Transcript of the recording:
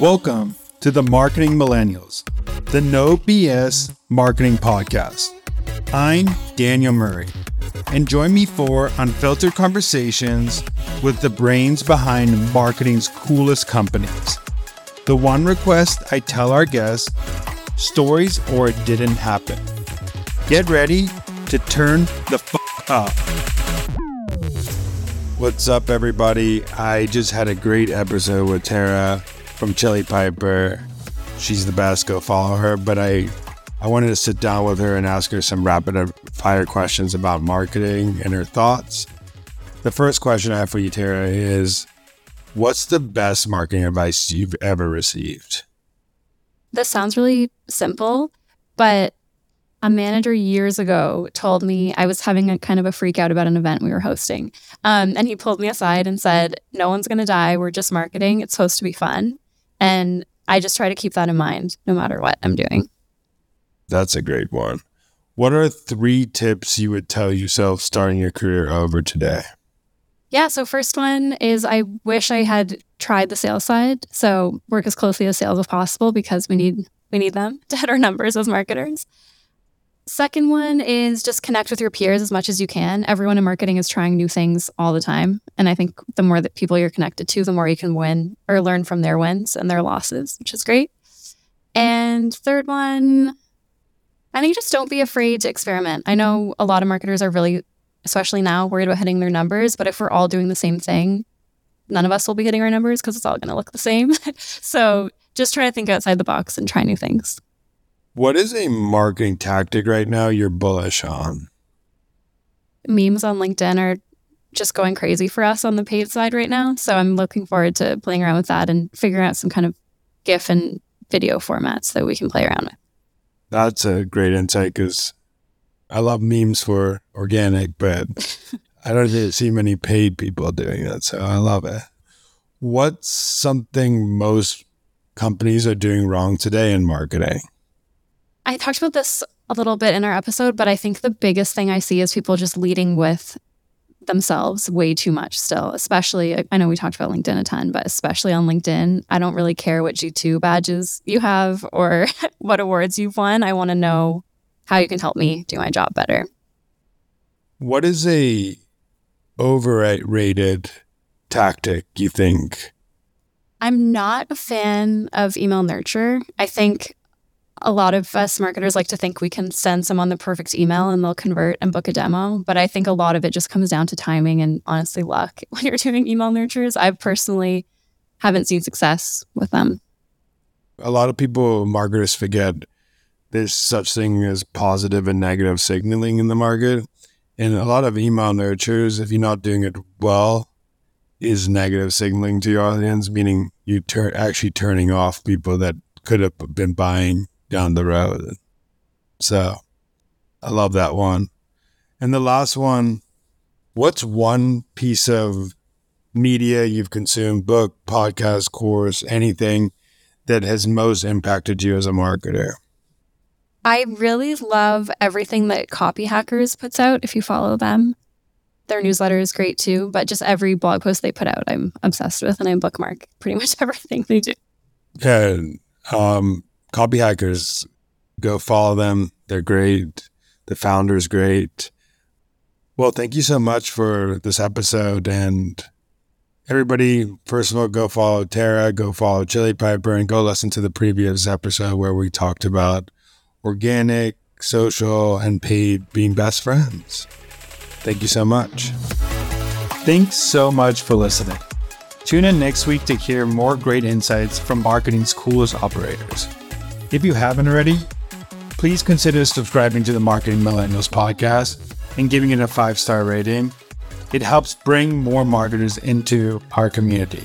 Welcome to the Marketing Millennials, the No BS Marketing Podcast. I'm Daniel Murray, and join me for unfiltered conversations with the brains behind marketing's coolest companies. The one request I tell our guests stories or it didn't happen. Get ready to turn the fuck up. What's up, everybody? I just had a great episode with Tara from Chili Piper. She's the best. Go follow her. But I, I wanted to sit down with her and ask her some rapid fire questions about marketing and her thoughts. The first question I have for you, Tara, is what's the best marketing advice you've ever received? This sounds really simple, but a manager years ago told me I was having a kind of a freak out about an event we were hosting. Um, and he pulled me aside and said, No one's going to die. We're just marketing. It's supposed to be fun. And I just try to keep that in mind no matter what I'm doing. That's a great one. What are three tips you would tell yourself starting your career over today? Yeah. So, first one is I wish I had tried the sales side. So, work as closely as sales as possible because we need we need them to hit our numbers as marketers. Second one is just connect with your peers as much as you can. Everyone in marketing is trying new things all the time. And I think the more that people you're connected to, the more you can win or learn from their wins and their losses, which is great. And third one, I think just don't be afraid to experiment. I know a lot of marketers are really, especially now, worried about hitting their numbers. But if we're all doing the same thing, none of us will be hitting our numbers because it's all going to look the same. so just try to think outside the box and try new things. What is a marketing tactic right now you're bullish on? Memes on LinkedIn are just going crazy for us on the paid side right now. So I'm looking forward to playing around with that and figuring out some kind of GIF and video formats that we can play around with. That's a great insight because I love memes for organic, but I don't see many paid people doing that. So I love it. What's something most companies are doing wrong today in marketing? I talked about this a little bit in our episode, but I think the biggest thing I see is people just leading with themselves way too much still, especially I know we talked about LinkedIn a ton, but especially on LinkedIn, I don't really care what G2 badges you have or what awards you've won. I want to know how you can help me do my job better. What is a overrated tactic you think? I'm not a fan of email nurture. I think a lot of us marketers like to think we can send someone the perfect email and they'll convert and book a demo. But I think a lot of it just comes down to timing and honestly luck when you're doing email nurtures. I personally haven't seen success with them. A lot of people, marketers, forget there's such thing as positive and negative signaling in the market. And a lot of email nurtures, if you're not doing it well, is negative signaling to your audience, meaning you turn actually turning off people that could have been buying down the road. So I love that one. And the last one, what's one piece of media you've consumed, book, podcast, course, anything that has most impacted you as a marketer? I really love everything that Copy Hackers puts out if you follow them. Their newsletter is great too, but just every blog post they put out, I'm obsessed with and I bookmark pretty much everything they do. Yeah. Um, Copy Hackers, go follow them. They're great. The founder is great. Well, thank you so much for this episode. And everybody, first of all, go follow Tara, go follow Chili Piper, and go listen to the previous episode where we talked about organic, social, and paid being best friends. Thank you so much. Thanks so much for listening. Tune in next week to hear more great insights from marketing's coolest operators. If you haven't already, please consider subscribing to the Marketing Millennials podcast and giving it a five star rating. It helps bring more marketers into our community.